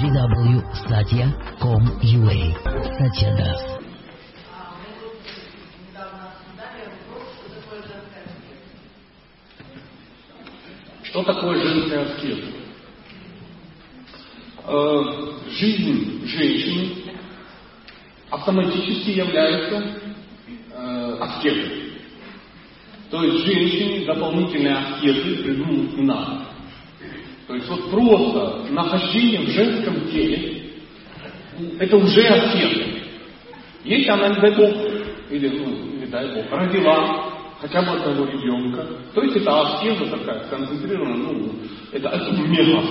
www.satya.com.ua Satya Das. Что такое женская аскеза? Э, жизнь женщины автоматически является э, аскезой. То есть женщине дополнительные аскезы придумывать не надо. То есть вот просто нахождение в женском теле, это уже аскеза. Если она, не дай Бог, или, ну, не дай Бог, родила хотя бы одного ребенка, то есть это аскеза такая, концентрированная, ну, это, это мега.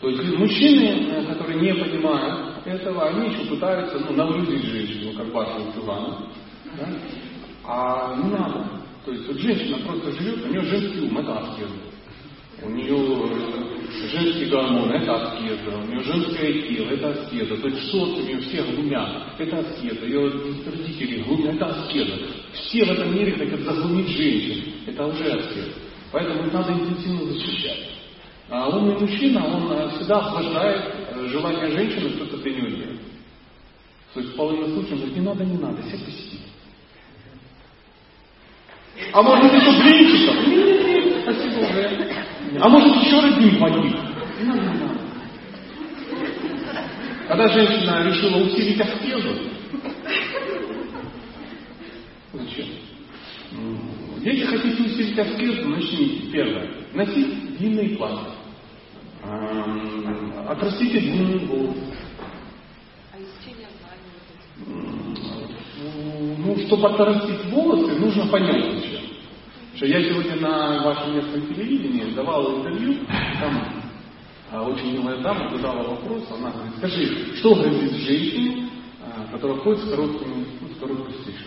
То есть мужчины, э, которые не понимают этого, они еще пытаются ну, навредить женщину, как Баша Ивана. Да? А не надо. То есть вот женщина просто живет, у нее женский ум, это аскеза. У нее женский гормон, это аскеза. У нее женское тело, это аскеза. То есть в социуме всех глумят, это аскеза. Ее родители глумят, это аскеза. Все в этом мире хотят заглумить женщин, это уже аскеза. Поэтому их надо интенсивно защищать. А умный мужчина, он э, всегда охлаждает э, желание женщины что-то для делать. То есть в половине случаев говорит, не надо, не надо, сядь посиди. А может блинчиков? Нет, нет, спасибо уже. А может еще? Не надо, не надо. Когда женщина решила усилить аскезу, зачем? Если хотите усилить аскезу, начните первое. Носить длинные платья. Отрастите длинные волосы. Ну, чтобы отрастить волосы, нужно понять. Что я сегодня на вашем местном телевидении давал интервью, там а, очень милая дама задала вопрос, она говорит, скажи, что грозит женщине, а, которая ходит с короткими, ну, с короткой стрижкой?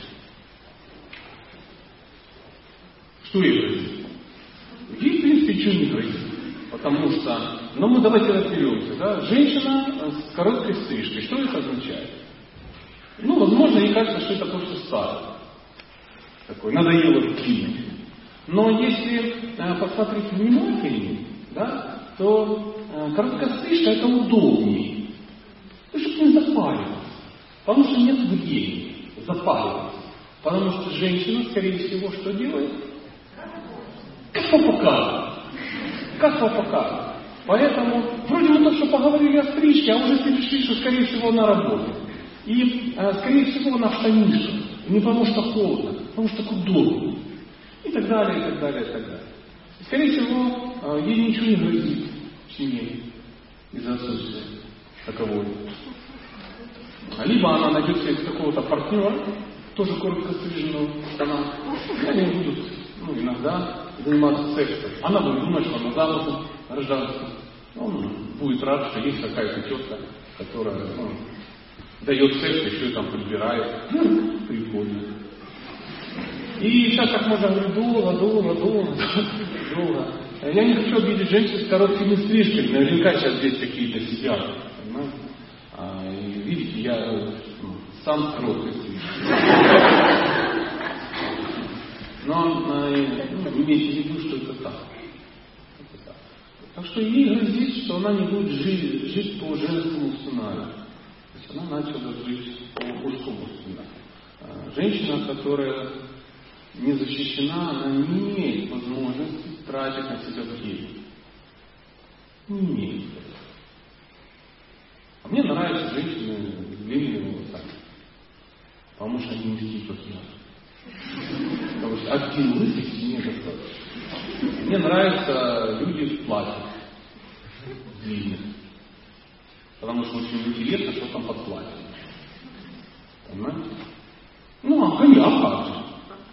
Что ей грозит? Ей, в принципе, ничего не грозит. Потому что, ну мы давайте разберемся, да, женщина с короткой стрижкой, что это означает? Ну, возможно, ей кажется, что это просто старое. Такое, надоело длинный. Но если э, посмотреть внимательнее, да, то э, короткая стрижка это удобнее. Ну, чтобы не запариваться. Потому что нет времени запариваться. Потому что женщина, скорее всего, что делает? Как показывает. Как показывает. Поэтому, вроде мы только что поговорили о стрижке, а уже перешли, что, скорее всего, на работу. И, э, скорее всего, она в штанишах. Не потому что холодно, а потому что удобно. Так далее, и так далее, и так далее. Скорее всего, э, ей ничего не грозит в семье из-за отсутствия таковой. Либо она найдет себе какого-то партнера, тоже коротко стриженного, она, и они будут ну, иногда заниматься сексом. Она будет думать, что она замужем рождается. Он будет рад, что есть какая-то тетка, которая ну, дает секс, еще и там подбирает. Прикольно. И сейчас как можно говорить, долго, долго, долго, долго. Я не хочу обидеть женщин с короткими стрижками. Наверняка сейчас здесь какие-то сидят. Понимаете? А, видите, я ну, сам с короткой стрижкой. Но ну, имейте в виду, что это так. это так. Так что ей грозит, что она не будет жить, жить по женскому сценарию. То есть она начала жить по мужскому сценарию. А, женщина, которая не защищена, она не имеет возможности тратить на себя деньги. Не имеет. А мне нравятся женщины с длинными волосами. Потому что они не как я. Потому что один лысый мне достаточно. Мне нравятся люди в платье длинных. Потому что очень интересно, что там под платьем. Понимаете? Ну, а а же?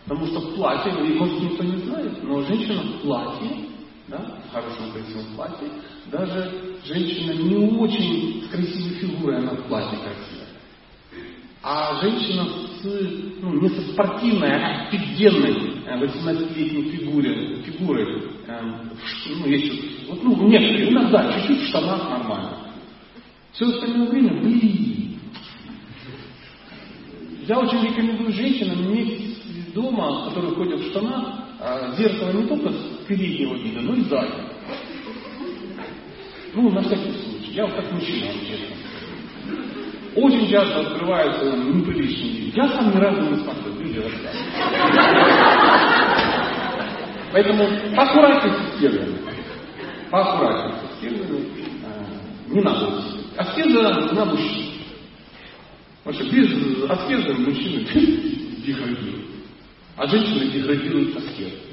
Потому что в платье, может никто не знает, но женщина в платье, да, в хорошем красивом платье, даже женщина не очень с красивой фигурой, она в платье красивая. А женщина с, ну, не со спортивной, а офигенной 18-летней э, фигуре, фигурой, э, ну, есть, вот, ну, некоторые, иногда, чуть-чуть в штанах нормально. Все остальное время, блин. Я очень рекомендую женщинам иметь дома, которые ходят в штанах, а зеркало не только с переднего вида, но и заднего. Ну, на всякий случай. Я вот как мужчина, честно. Очень часто открываются неприличные вещи. Я сам ни разу не смотрел, люди. Поэтому поаккуратнее с исследованием. Поаккуратнее с исследованием. Не надо усилить. Аскеза на мужчин. Вообще, без аскезы мужчины деградируют. А женщины деградируют аскезы.